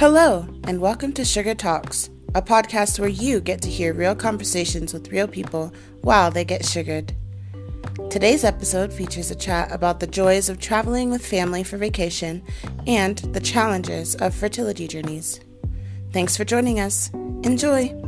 Hello, and welcome to Sugar Talks, a podcast where you get to hear real conversations with real people while they get sugared. Today's episode features a chat about the joys of traveling with family for vacation and the challenges of fertility journeys. Thanks for joining us. Enjoy!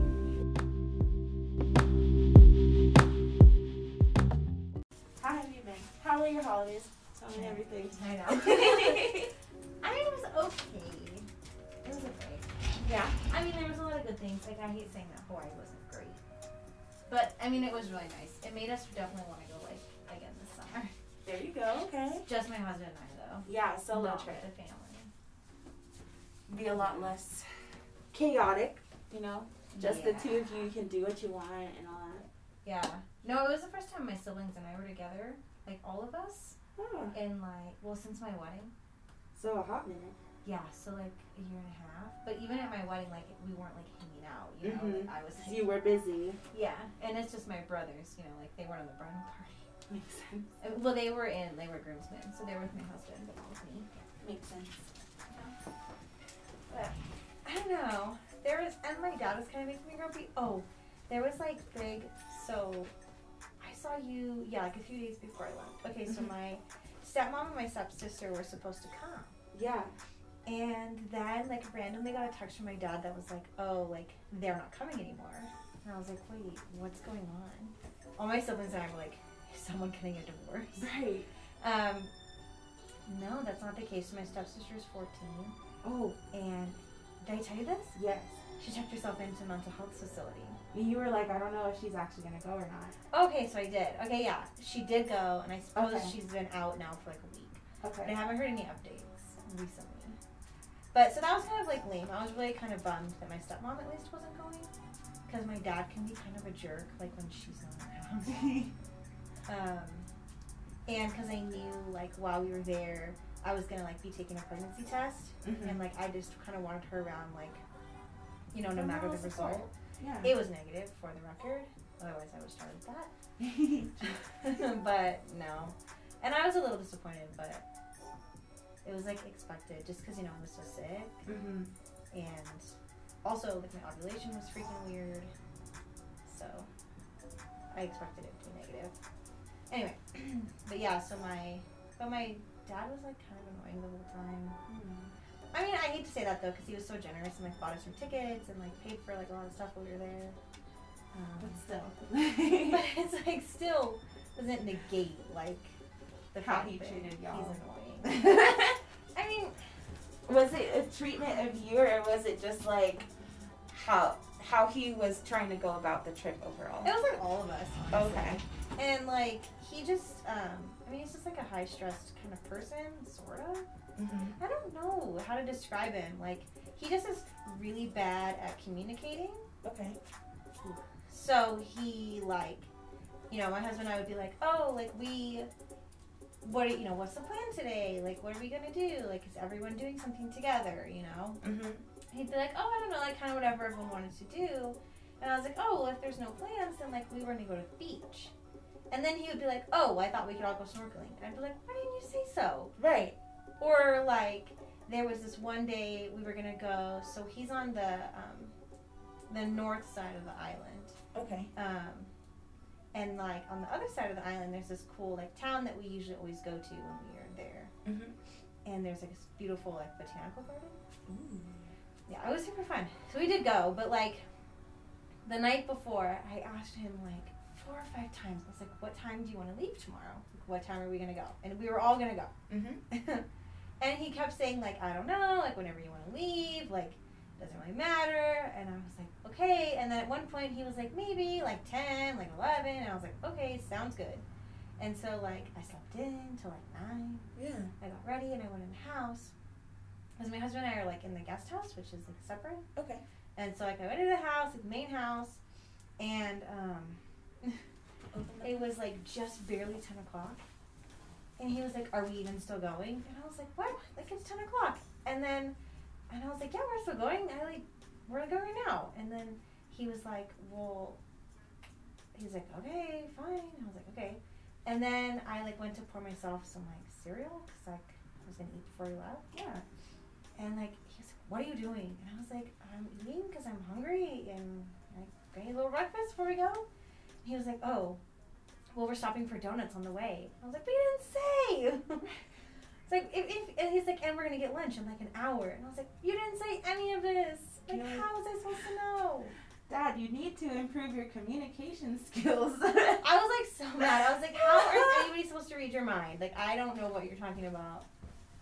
But, I mean, it was really nice. It made us definitely want to go, like, again this summer. There you go. Okay. Just my husband and I, though. Yeah, solo Not trip. with the family. Be a lot less chaotic, you know. Just the two of you can do what you want and all that. Yeah. No, it was the first time my siblings and I were together. Like, all of us. Oh, In, like, well, since my wedding. so a hot minute. Yeah, so, like, a year and a half. But even at my wedding, like, we weren't, like, hanging out, you know? Mhm. Like, I was, You were busy. Yeah, and it's just my brothers, you know, like they weren't on the bridal party. Makes sense. Uh, Well, they were in, they were groomsmen, so they were with my husband, but not with me. Makes sense. But I don't know. There was, and my dad was kind of making me grumpy. Oh, there was like big. So I saw you, yeah, like a few days before I left. Okay, so Mhm. my stepmom and my stepsister were supposed to come, Yeah. And then like randomly got a text from my dad that was like, oh, like they're not coming anymore. And I was like, wait, what's going on? All my siblings and I were like, is someone getting a divorce? Right. Um, no, that's not the case. My stepsister is 14, Oh, and did I tell you this? yes. She checked herself into a mental health facility. You were like, I don't know if she's actually gonna go or not. Okay, so I did. Okay, yeah, she did go, and I suppose Okay. she's been out now for like a week. Okay. But I haven't heard any updates recently. But so that was kind of like lame. I was really kind of bummed that my stepmom at least wasn't going, because my dad can be kind of a jerk, like when she's not around. um, and because I knew like while we were there, I was gonna like be taking a pregnancy test, Mhm. and like I just kind of wanted her around, like, you know, no For matter the support. result. Yeah. It was negative for the record. Otherwise, I would start with that. but no, and I was a little disappointed, but it was like expected, just because you know I was so sick, mhm. and also like my ovulation was freaking weird, so I expected it to be negative. Anyway, but yeah, so my but my dad was like kind of annoying the whole time. I mean, I hate to say that though, because he was so generous and like bought us some tickets and like paid for like a lot of stuff while we were there. Um, But still. but it's like still doesn't negate like the How fact he treated y'all. He's annoying. Was it a treatment of you, or was it just like how how he was trying to go about the trip overall? it was like all of us. Honestly. Okay. And like he just, um, I mean, he's just like a high stressed kind of person, sorta. Mm-hmm. I don't know how to describe him. Like he just is really bad at communicating. Okay. So he like, you know, my husband and I would be like, oh, like we, what, you know, what's the plan today? Like, what are we gonna do? Like, is everyone doing something together? You know? Mm-hmm. He'd be like, oh, I don't know, like kind of whatever everyone wanted to do. And I was like, oh, well, if there's no plans, then like we were gonna go to the beach. And then he would be like, oh, I thought we could all go snorkeling. And I'd be like, why didn't you say so? Right. Or like there was this one day we were gonna go. So he's on the um, the north side of the island. Okay. Um, and like on the other side of the island, there's this cool like town that we usually always go to when we are there. Mm-hmm. And there's like this beautiful like botanical garden. Yeah, it was super fun. So we did go, but like the night before, I asked him like four or five times. I was like, "What time do you want to leave tomorrow? Like, what time are we gonna go?" And we were all gonna go. Mm-hmm. and he kept saying like, "I don't know, like whenever you want to leave, like doesn't really matter." And I was like, "Okay." And then at one point he was like, "Maybe like ten, like 11. And I was like, "Okay, sounds good." And so like I slept in till like nine. Yeah. I got ready and I went in the house. Because my husband and I are like in the guest house, which is like separate. Okay. And so like I went into the house, like the main house, and um, it was like just barely ten o'clock. And he was like, "Are we even still going?" And I was like, "What? Like it's ten o'clock?" And then, and I was like, "Yeah, we're still going. I like we're we going now." And then he was like, "Well," he's like, "Okay, fine." I was like, "Okay." And then I like went to pour myself some like cereal because like I was gonna eat before we left. Yeah. And like he was like, "What are you doing?" And I was like, "I'm eating because I'm hungry and I'm a little breakfast before we go." And he was like, "Oh, well, we're stopping for donuts on the way." I was like, "But you didn't say." like if, if and he's like, "And we're gonna get lunch in like an hour." And I was like, "You didn't say any of this. Like, You're how was I supposed to know?" Dad, you need to improve your communication skills. I was like so mad. I was like, how is anybody supposed to read your mind? Like, I don't know what you're talking about.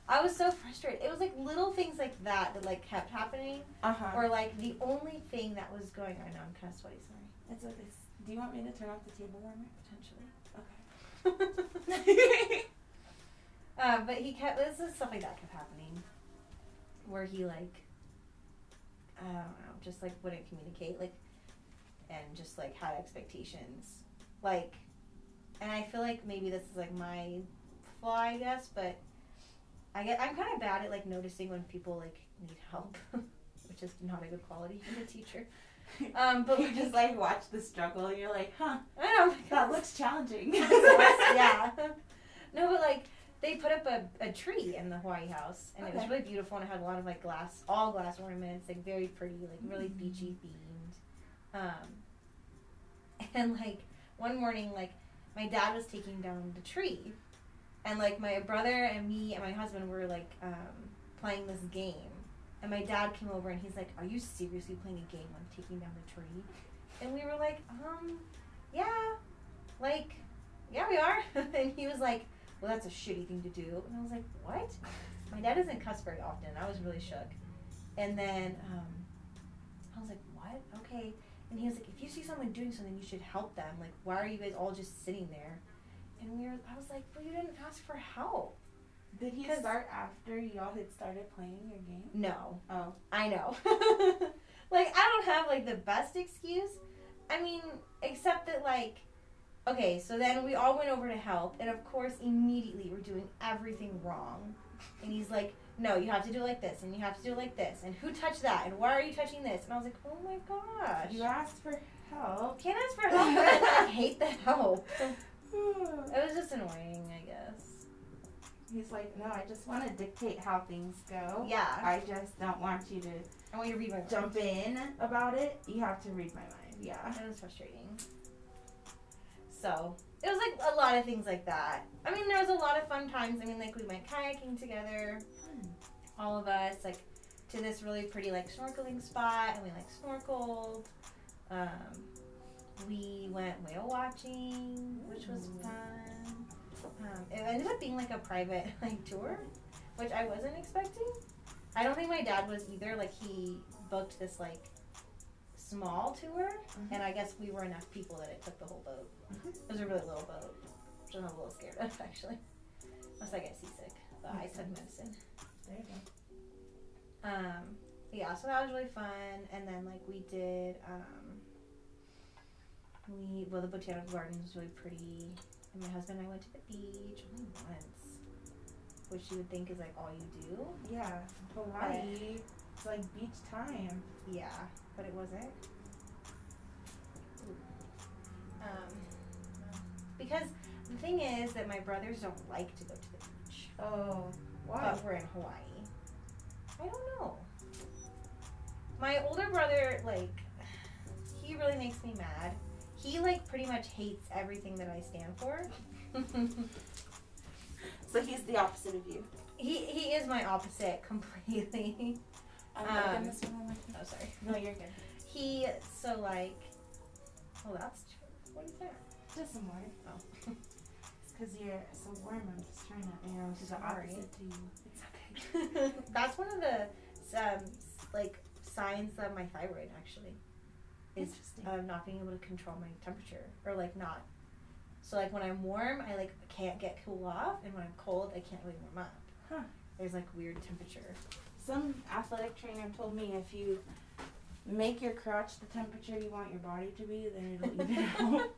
I was so frustrated. It was like little things like that that like kept happening, uh huh. or like the only thing that was going. on. know I'm kind of sweaty. Sorry. It's okay. Do you want me to turn off the table warmer? Potentially. Okay. uh, but he kept this is stuff like that kept happening, where he like, I don't know, just like wouldn't communicate, like, and just like had expectations, like, and I feel like maybe this is like my flaw, I guess, but I get I'm kind of bad at like noticing when people like need help, which is not a good quality in a teacher. Um, but you we just like watch the struggle and you're like, huh, I know that looks challenging. yeah. No, but like they put up a, a tree in the Hawaii house, and it was really beautiful, and it had a lot of like glass, all glass ornaments, like very pretty, like really Mm. beachy themed. Um, and like one morning, like my dad was taking down the tree, and like my brother and me and my husband were like um, playing this game. And my dad came over and he's like, "Are you seriously playing a game on taking down the tree?" And we were like, "Um, yeah, like, yeah, we are." and he was like, "Well, that's a shitty thing to do." And I was like, "What?" My dad doesn't cuss very often. I was really shook. And then um, I was like, "What? Okay." And he was like, "If you see someone doing something, you should help them. Like, why are you guys all just sitting there?" And we were, I was like, "Well, you didn't ask for help." Did he start after y'all had started playing your game? No, Oh. I know. like I don't have like the best excuse. I mean, except that like okay, so then we all went over to help and of course immediately we're doing everything wrong. And he's like, "No, you have to do it like this and you have to do it like this. And who touched that? And why are you touching this?" And I was like, "Oh my gosh." You asked for help. Can't ask for help. I hate the help. It was just annoying, I guess. He's like, no, I just want to dictate how things go. Yeah. I just don't want you to I want you to read my mind. jump in about it. You have to read my mind. Yeah. It was frustrating. So it was like a lot of things like that. I mean, there was a lot of fun times. I mean, like we went kayaking together, all of us, like to this really pretty like snorkeling spot, and we like snorkeled. Um, we went whale watching, which was fun. Um, it ended up being like a private like tour, which I wasn't expecting. I don't think my dad was either. Like he booked this like small tour, Mhm. and I guess we were enough people that it took the whole boat. Mhm. It was a really little boat, which I'm a little scared of actually. Unless I get seasick, but I took medicine. There you go. Um, yeah, so that was really fun. And then like we did, um, we well the botanical gardens was really pretty. And my husband and I went to the beach only once, which you would think is like all you do. Yeah. Hawaii. It's like beach time. Yeah, but it wasn't. Um, because the thing is that my brothers don't like to go to the beach. Oh. Why? but we're in Hawaii. I don't know. My older brother, like, he really makes me mad. He like pretty much hates everything that I stand for. So he's the opposite of you. he he is my opposite completely. Um, this one. I'm liking- Oh sorry. No, you're good. He so like. Oh, that's true. What is that? Just some water. Oh. It's because you're so warm. I'm just trying to I'm the sorry. opposite to you. It's okay. that's one of the um, like signs of my thyroid actually. Is of not being able to control my temperature or like not. So like when I'm warm, I like can't get cool off, and when I'm cold, I can't really warm up. Huh. There's like weird temperature. Some athletic trainer told me if you make your crotch the temperature you want your body to be, then it'll even out.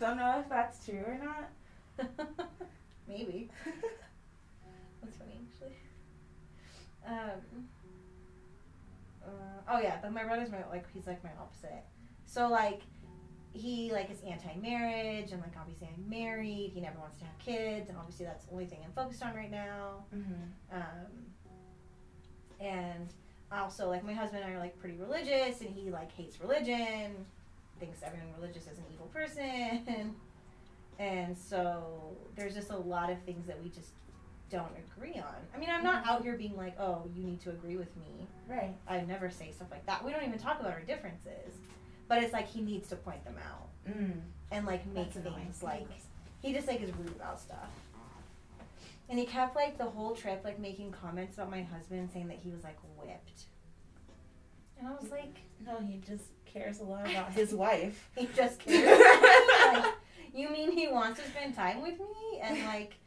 Don't know if that's true or not. Maybe. That's funny actually. Um. Uh, oh yeah, but my brother's my like he's like my opposite. So like he like is anti-marriage and like obviously I'm married. He never wants to have kids, and obviously that's the only thing I'm focused on right now. Mm-hmm. Um, and also like my husband and I are like pretty religious, and he like hates religion, thinks everyone religious is an evil person, and so there's just a lot of things that we just don't agree on. I mean, I'm not Mhm. out here being like, oh, you need to agree with me. Right. I never say stuff like that. We don't even talk about our differences, but it's like he needs to point them out Mm. and like make That's annoying. things like he just like is rude about stuff. And he kept like the whole trip like making comments about my husband saying that he was like whipped. And I was like, No, he just cares a lot about his wife. he just cares. like, you mean he wants to spend time with me and like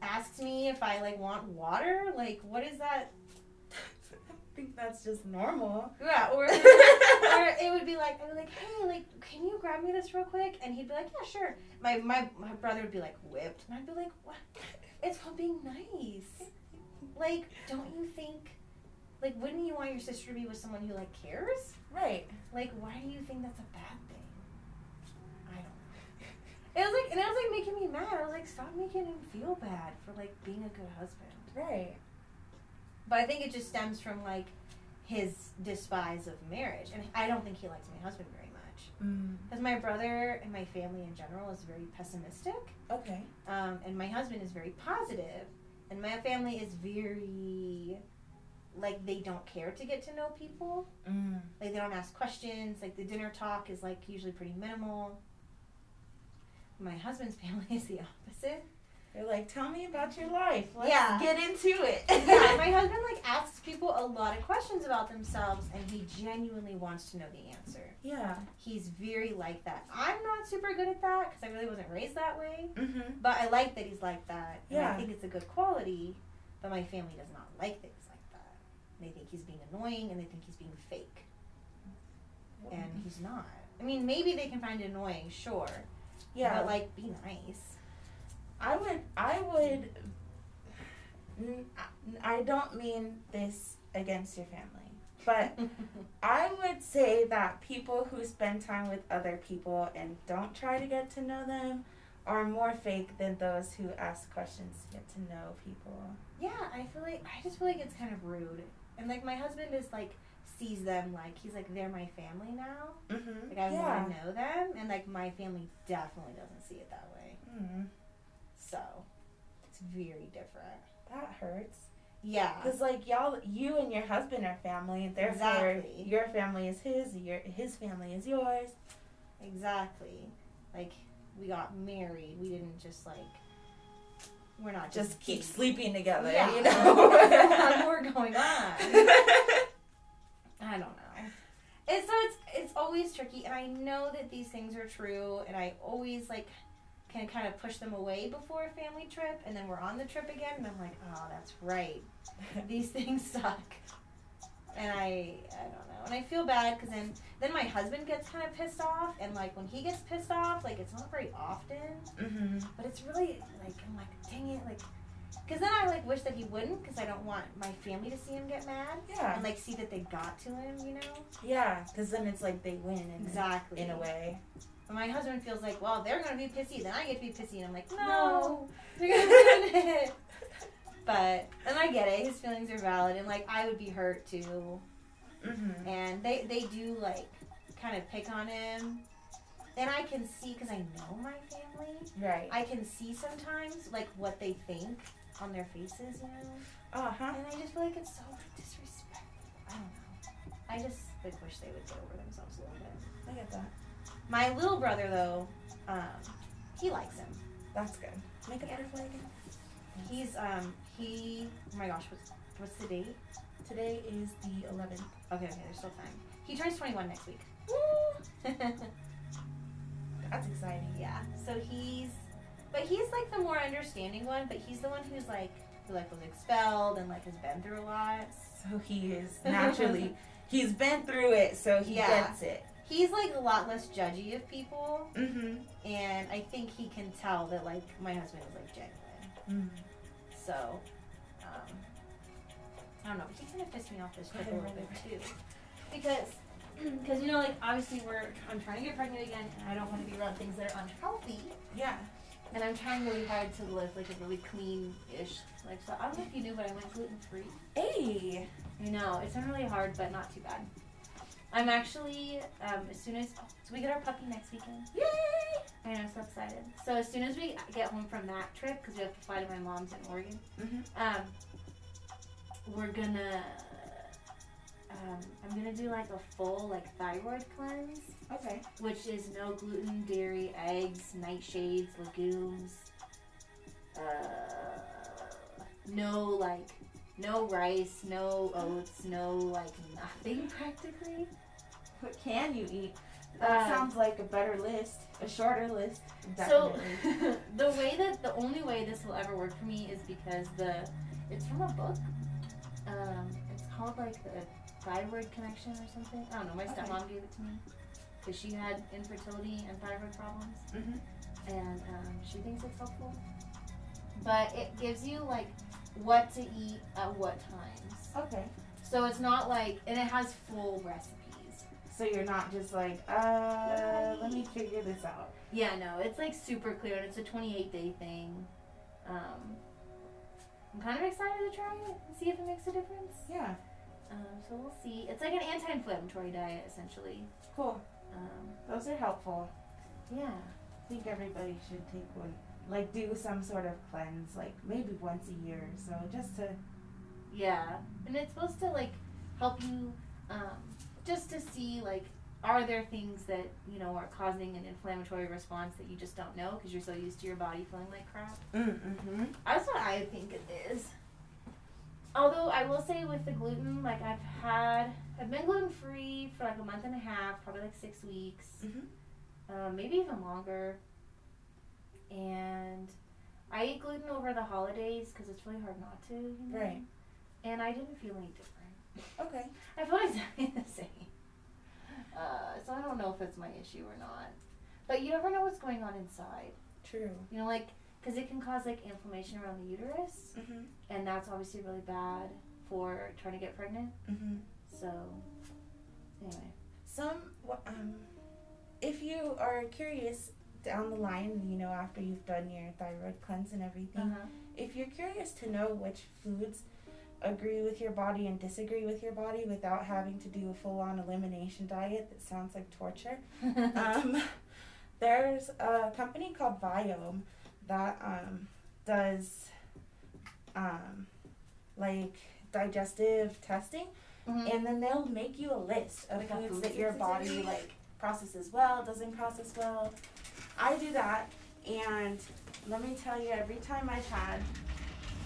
asks me if I like want water? Like what is that? I think that's just normal. Yeah, or or it would be like I'd be like, hey, like, can you grab me this real quick? And he'd be like, yeah, sure. My my my brother would be like whipped, and I'd be like, what? It's called being nice. Like, don't you think? Like, wouldn't you want your sister to be with someone who like cares? Right. Like, why do you think that's a bad thing? I don't know. It was like, and it was like making me mad. I was like, stop making him feel bad for like being a good husband. Right. But I think it just stems from like his despise of marriage, and I don't think he likes my husband very Mm. Because my brother and my family in general is very pessimistic, Okay. um, and my husband is very positive, and my family is very like they don't care to get to know people. Mm. Like they don't ask questions. Like the dinner talk is like usually pretty minimal. My husband's family is the opposite. They're like, tell me about your life. Let's Yeah. get into it. yeah, my husband like asks people a lot of questions about themselves, and he genuinely wants to know the answer. yeah. He's very like that. I'm not super good at that because I really wasn't raised that way. Mm-hmm. But I like that he's like that. And Yeah. I think it's a good quality. But my family does not like things like that. They think he's being annoying and they think he's being fake. And he's not. I mean, maybe they can find it annoying, sure. yeah. But like, be nice. I would, I would, I don't mean this against your family, but I would say that people who spend time with other people and don't try to get to know them are more fake than those who ask questions to get to know people. yeah, I feel like I just feel like it's kind of rude. And like my husband is like sees them like he's like they're my family now. Mm-hmm. Like I yeah. want to know them, and like my family definitely doesn't see it that way. Mm, So it's very different. that hurts. Yeah. Cause like y'all, you and your husband are family, therefore Exactly. your family is his, your his family is yours. Exactly. Like we got married. We didn't just like we're not just, Just keep dating. sleeping together, Yeah. you There's a lot know. more going on. I don't know. And so it's it's always tricky, and I know that these things are true, and I always like can kind of push them away before a family trip, and then we're on the trip again, and I'm like, oh, that's right. These things suck. And I, I don't know, and I feel bad because then, then my husband gets kind of pissed off, and like when he gets pissed off, like it's not very often, mm-hmm. but it's really like I'm like, dang it, like, because then I like wish that he wouldn't, because I don't want my family to see him get mad Yeah, and like see that they got to him, you know? yeah, because then it's like they win in, Exactly. in a way. My husband feels like, well, they're gonna be pissy, then I get to be pissy, and I'm like, no, No. But and I get it, his feelings are valid, and like I would be hurt too. Mm-hmm. And they they do like kind of pick on him, and I can see because I know my family. Right. I can see sometimes like what they think on their faces, you know. Uh huh. And I just feel like it's so disrespectful. I don't know. I just like wish they would get over themselves a little bit. I get that. My little brother though, um, he likes him. That's good. Make a Yeah. butterfly again. He's um he oh my gosh, what's what's the date? Today is the 11th. Okay, okay, there's still time. He turns twenty one next week. Woo! That's exciting. yeah. So he's but he's like the more understanding one, but he's the one who's like who like was expelled and like has been through a lot. So he is naturally, he's been through it, so he Yeah. gets it. He's like a lot less judgy of people, Mm-hmm. and I think he can tell that like my husband is like genuine. Mm. So, um, I don't know, but he kind of pissed me off this trip a little bit too, because because you know like obviously we're I'm trying to get pregnant again, and I don't want to be around things that are unhealthy. Yeah. And I'm trying really hard to live like a really clean-ish lifestyle. I don't know if you knew, but I went gluten-free. Hey. I know it's been really hard, but not too bad. I'm actually um, as soon as so we get our puppy next weekend. Yay! I know, so excited. So as soon as we get home from that trip, because we have to fly to my mom's in Oregon, Mhm. um, we're gonna. Um, I'm gonna do like a full like thyroid cleanse, Okay. which is no gluten, dairy, eggs, nightshades, legumes. Uh, no like, no rice, no oats, no like nothing practically. What can you eat? That Um, sounds like a better list, a shorter list. So the way that the only way this will ever work for me is because the it's from a book. Um, it's called like the thyroid connection or something. I don't know. My Okay. stepmom gave it to me because she had infertility and thyroid problems, Mhm. and um, she thinks it's helpful. But it gives you like what to eat at what times. Okay. So it's not like, and it has full recipes. So you're not just like, uh, let me figure this out. Yeah, no, it's like super clear, and it's a 28 day thing. Um, I'm kind of excited to try it and see if it makes a difference. Yeah. Um, so we'll see. It's like an anti inflammatory diet, essentially. Cool. Um, Those are helpful. yeah. I think everybody should take one. Like do some sort of cleanse, like maybe once a year. So just to Yeah. And it's supposed to like help you um, just to see like are there things that you know are causing an inflammatory response that you just don't know because you're so used to your body feeling like crap. mm-hmm. That's what I think it is. Although I will say with the gluten, like I've had, I've been gluten free for like a month and a half, probably like six weeks, Mhm. um, maybe even longer. And I ate gluten over the holidays because it's really hard not to, you know? Right. And I didn't feel any different. Okay. I feel exactly the same. Uh, so I don't know if it's my issue or not. But you never know what's going on inside. True. You know, like, because it can cause like inflammation around the uterus Mm-hmm. and that's obviously really bad for trying to get pregnant. Mm-hmm. So, anyway, Some um, if you are curious down the line, you know, after you've done your thyroid cleanse and everything, uh-huh. if you're curious to know which foods agree with your body and disagree with your body without having to do a full-on elimination diet that sounds like torture um, there's a company called Viome that um, does um, like digestive testing Mhm. and then they'll make you a list of Like foods that your body like processes well, doesn't process well. I do that, and let me tell you, every time I've had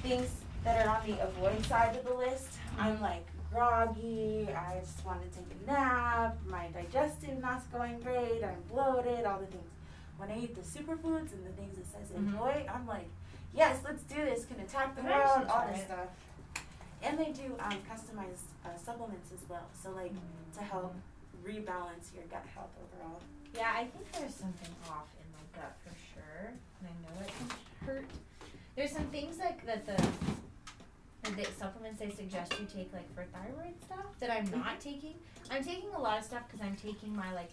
things that are on the avoid side of the list, I'm like groggy. I just want to take a nap. My digestive not going great. I'm bloated. All the things. When I eat the superfoods and the things that says Mhm. enjoy, I'm like, yes, let's do this. Can attack the world. All this it. stuff. And they do um, customized uh, supplements as well. So like to help rebalance your gut health overall. Yeah, I think there's something off in my gut for sure, and I know it can hurt. There's some things like that the the supplements they suggest you take like for thyroid stuff that I'm mm-hmm. not taking. I'm taking a lot of stuff because I'm taking my like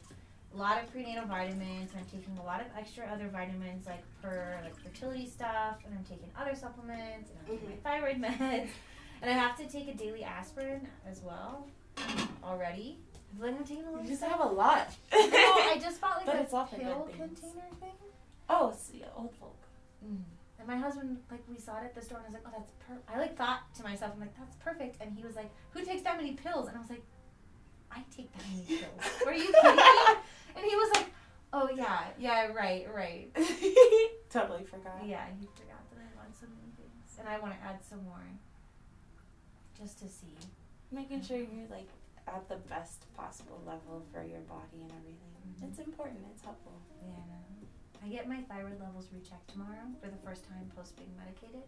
a lot of prenatal vitamins. I'm taking a lot of extra other vitamins like for like fertility stuff, and I'm taking other supplements, and I'm taking my mm-hmm. thyroid meds, and I have to take a daily aspirin as well already. I feel like I'm taking a lot. You just stuff. have a lot. no, I just bought like But a it's all for good pill container thing. oh, see, old folk. Mm. And my husband, like, we saw it at the store, and I was like, "Oh, that's perfect. I like thought to myself, "I'm like, that's perfect." And he was like, "Who takes that many pills?" And I was like, "I take that many pills." What are you kidding me? And he was like, "Oh yeah, yeah, right, right." totally forgot. Yeah, he forgot that I bought so many things, and I want to add some more, just to see. Making sure you're like at the best possible level for your body and everything. Mhm. It's important. It's helpful. Yeah, I get my thyroid levels rechecked tomorrow for the first time post being medicated.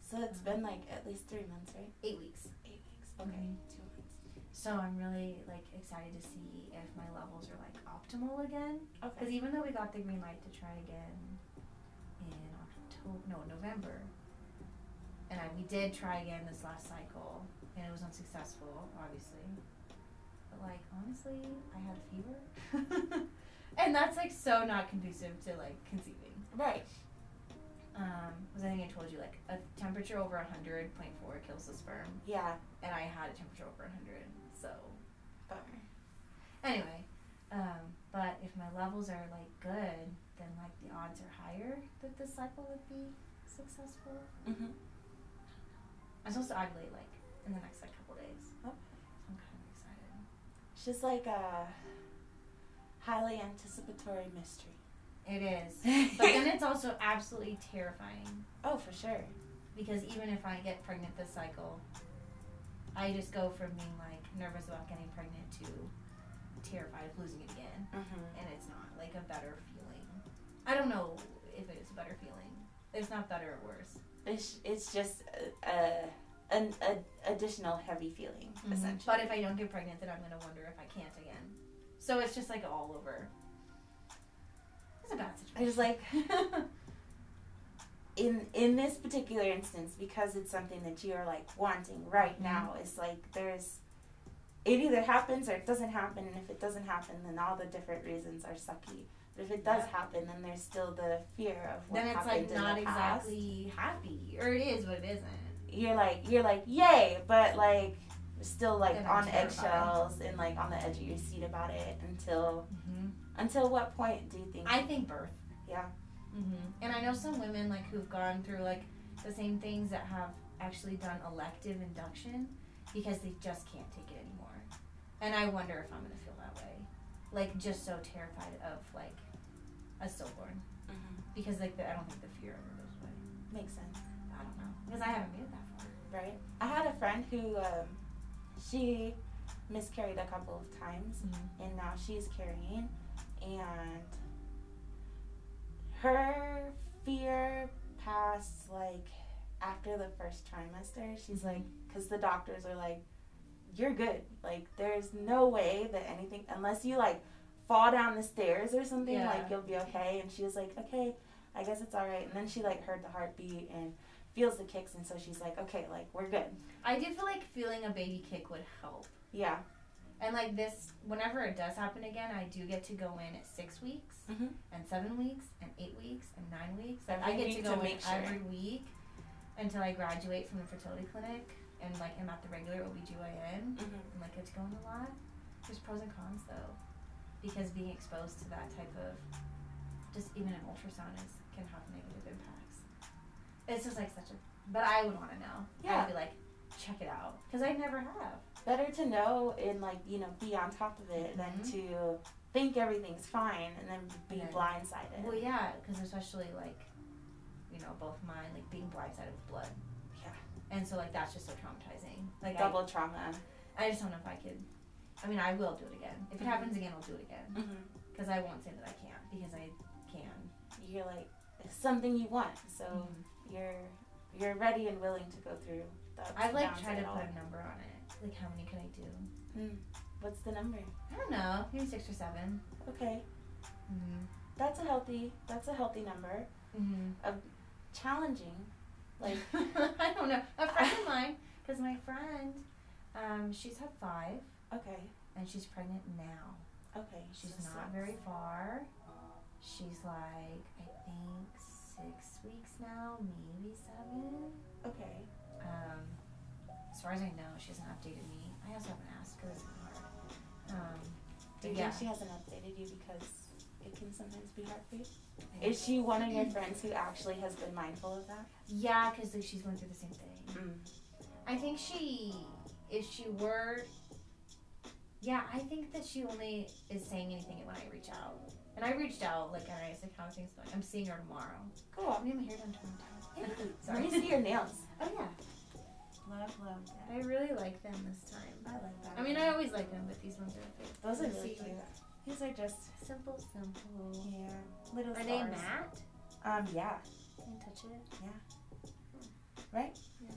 So it's been like at least three months, right? Eight weeks. Eight weeks. Okay, Mhm. two months. So I'm really like excited to see if my levels are like optimal again. Okay. Because even though we got the green light to try again in October, no November, and I, we did try again this last cycle, and it was unsuccessful, obviously. But like honestly, I had a fever, and that's like so not conducive to like conceiving. Right. Um, because I think I told you like a temperature over hundred point four kills the sperm, Yeah. and I had a temperature over hundred, so Bummer. anyway. Um, but if my levels are like good, then like the odds are higher that this cycle would be successful. Mm-hmm. I'm supposed to ovulate like in the next like couple days. Okay. I'm kind of excited. It's just like a highly anticipatory mystery. It is, but then it's also absolutely terrifying oh, for sure. because even if I get pregnant this cycle, I just go from being like nervous about getting pregnant to terrified of losing it again, Mm-hmm. and it's not like a better feeling. I don't know if it is a better feeling. It's not better or worse. It's it's just a, a an a, additional heavy feeling essentially. But if I don't get pregnant, then I'm gonna wonder if I can't again. So it's just like all over. It's a bad situation. I just like in in this particular instance because it's something that you're like wanting right Mhm. now. It's like there's it either happens or it doesn't happen, and if it doesn't happen, then all the different reasons are sucky. But if it does Yeah. happen, then there's still the fear of what then it's happened like in not past. exactly happy, or it is, but it isn't. You're like you're like yay, but like still like on eggshells and like on the edge of your seat about it until Mm-hmm. until what point do you think? I think birth. Yeah. hmm And I know some women like who've gone through like the same things that have actually done elective induction because they just can't take it anymore. And I wonder if I'm gonna feel that way, like just so terrified of like a stillborn hmm because like the, I don't think the fear ever goes away. Makes sense. I don't know because I haven't made it that far. Right. I had a friend who um, she miscarried a couple of times, mm-hmm. and now she's carrying, and her fear passed like after the first trimester. She's like, mm-hmm. because the doctors are like, you're good. Like, there's no way that anything, unless you like fall down the stairs or something, Yeah. like you'll be okay. And she was like, okay, I guess it's all right. And then she like heard the heartbeat and feels the kicks, and so she's like, okay, like we're good. I do feel like feeling a baby kick would help. Yeah. And like this, whenever it does happen again, I do get to go in at six weeks Mhm. and seven weeks and eight weeks and nine weeks. Like Every I get to to go in sure. every week until I graduate from the fertility clinic and like I'm at the regular OBGYN Mhm. and like get to go in a lot. There's pros and cons though, because being exposed to that type of just even an ultrasound is can have negative impacts. It's just like such a. But I would want to know. Yeah. I'd be like, check it out because I never have. Better to know and like you know be on top of it than Mhm. to think everything's fine and then be then- blindsided. Well, yeah, because especially like, you know, both mine like being blindsided with blood. Yeah. And so like that's just so traumatizing. Like Double trauma. I, I just don't know if I could. I mean, I will do it again. If it Mhm. happens again, I'll do it again. Mm-hmm. Because I won't say that I can't because I can. You're like it's something you want, so Mhm. You're you're ready and willing to go through. The I've like tried to put a number on it. Like how many could I do? Mm. What's the number? I don't know. Maybe six or seven. Okay, Mm-hmm. that's a healthy. That's a healthy number. Mm-hmm. Challenging, like I don't know. A friend of mine, because my friend, um, she's had five okay, and she's pregnant now. okay. She's so not very far. She's like I think six weeks now, maybe seven. Okay. Um, as far as I know, she hasn't updated me. I also haven't asked because it's been hard. Um, Do you yeah. think she hasn't updated you because it can sometimes be hard for you? Is she one of your friends who actually has been mindful of that? Yeah, because like, she's going through the same thing. Mm. I think she, if she were, yeah, I think that she only is saying anything when I reach out. And I reached out, like, and I said, how are things going? I'm seeing her tomorrow. Cool. I'm getting my hair done tomorrow. Let Sorry. me see your nails. Oh, yeah. Love, love that. I really like them this time. I like that. I mean, I always like them, but these ones are. Those are really cute. These are just Simple, simple. yeah, little Are they matte? Um, yeah, Can you touch it? Yeah. Right. Yeah.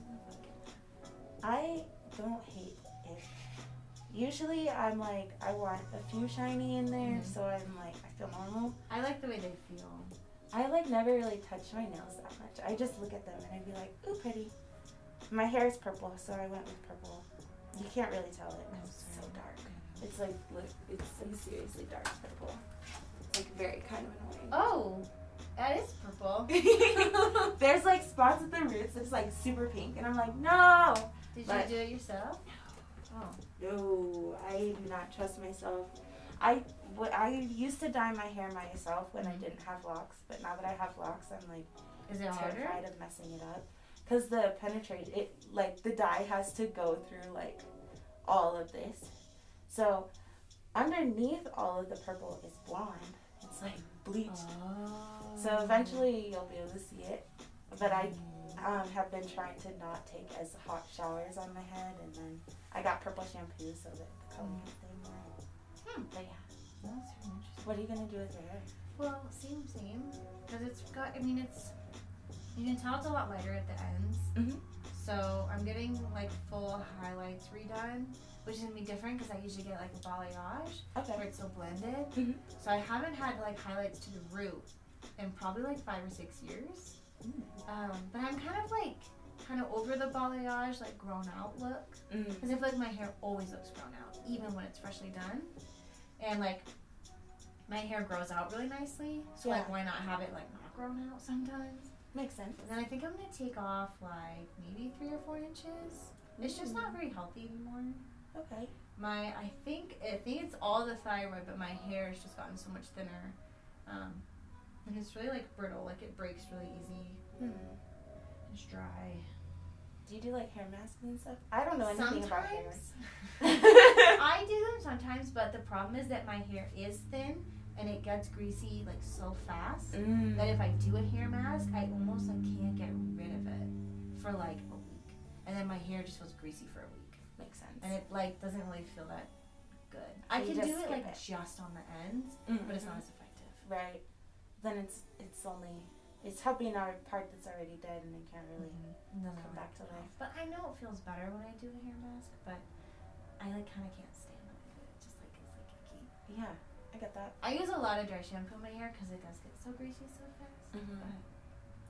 I don't hate. Usually, I'm like, I want a few shiny in there, Mhm. so I'm like, I feel normal. I like the way they feel. I like never really touch my nails that much. I just look at them and I'd be like, ooh, pretty. My hair is purple, so I went with purple. You can't really tell it. 'cause It's so dark. It's like, it's like seriously dark purple. It's like very kind of annoying. Oh, That is purple. There's like spots at the roots that's like super pink, and I'm like, no, Did But- you do it yourself? Oh. no, I do not trust myself. I w- I used to dye my hair myself when I mm-hmm. didn't have locks, but now that I have locks, I'm like Is it harder? terrified of messing it up, cause the penetrate it like the dye has to go through like all of this, so underneath all of the purple is blonde. It's like bleached. Oh. So eventually you'll be able to see it. But I mm-hmm. Um, have been trying to not take as hot showers on my head, and then I got purple shampoo so that the color can stay more. Hmm. But yeah, That's very interesting. what are you gonna do with your hair? Well, same, same. Because it's got, I mean, it's, you can tell it's a lot lighter at the ends. Mhm. So I'm getting like full highlights redone, which is gonna be different because I usually get like a balayage where it's so blended. Mhm. So I haven't had like highlights to the root in probably like five or six years. Mm. Um, but I'm kind of like, kind of over the balayage, like grown out look. Mm. Because I feel like my hair always looks grown out, even when it's freshly done. And like, my hair grows out really nicely. So like, why not have it like not grown out sometimes? Makes sense. And then I think I'm gonna take off like maybe three or four inches. It's just not very healthy anymore. Okay. My, I think, I think it's all the thyroid, but my hair has just gotten so much thinner. Um, and it's really like brittle, like it breaks really easy. Hmm. It's dry. Do you do like hair masks and stuff? I don't know anything about hair. Sometimes. I do them sometimes, but the problem is that my hair is thin and it gets greasy like so fast mm. that if I do a hair mask, I almost like can't get rid of it for like a week, and then my hair just feels greasy for a week, Makes sense. and it like doesn't really feel that good. I can just do it like it. just on the ends, Mm, but it's not as effective. right. Then it's it's only it's helping our part that's already dead and it can't really no, come no. back to life. But I know it feels better when I do a hair mask, but I like kind of can't stand when I do it. It just like it's like icky. Yeah, I get that. I use a lot of dry shampoo in my hair because it does get so greasy so fast. Mhm. But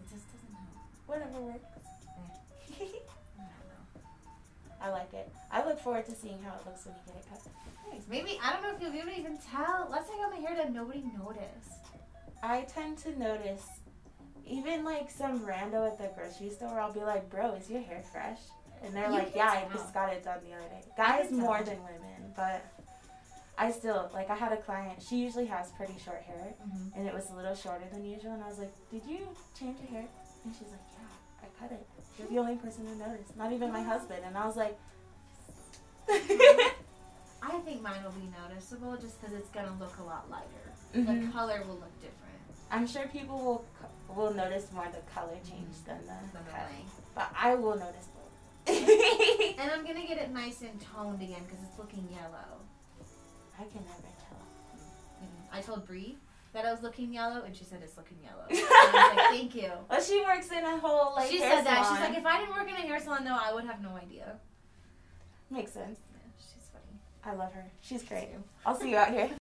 it just doesn't help. Whatever works. I don't know. I like it. I look forward to seeing how it looks when you get it cut. Thanks. Maybe I don't know if you'll be able to even tell. Last time I got my hair done, nobody noticed. I tend to notice, even like some rando at the grocery store, I'll be like, "Bro, is your hair fresh?" And they're You like, "Yeah, I just got it done the other day." Guys more tell. than women, but I still like. I had a client. She usually has pretty short hair, Mm-hmm. and it was a little shorter than usual. And I was like, "Did you change your hair?" And she's like, "Yeah, I cut it." You're the only person who noticed, not even my husband. And I was like. I think mine will be noticeable just because it's gonna look a lot lighter. Mhm. The color will look different I'm sure people will will notice more the color change than the than the cut. length. But I will notice both. And I'm gonna get it nice and toned again because it's looking yellow. I can never tell. Mm-hmm. I told Bree that I was looking yellow, and she said it's looking yellow. and I was like, thank you. Well, she works in a whole like she said that. She's like, if I didn't work in a hair salon, though, I would have no idea. Makes sense. Yeah, she's funny. I love her. She's great. I'll see you out here.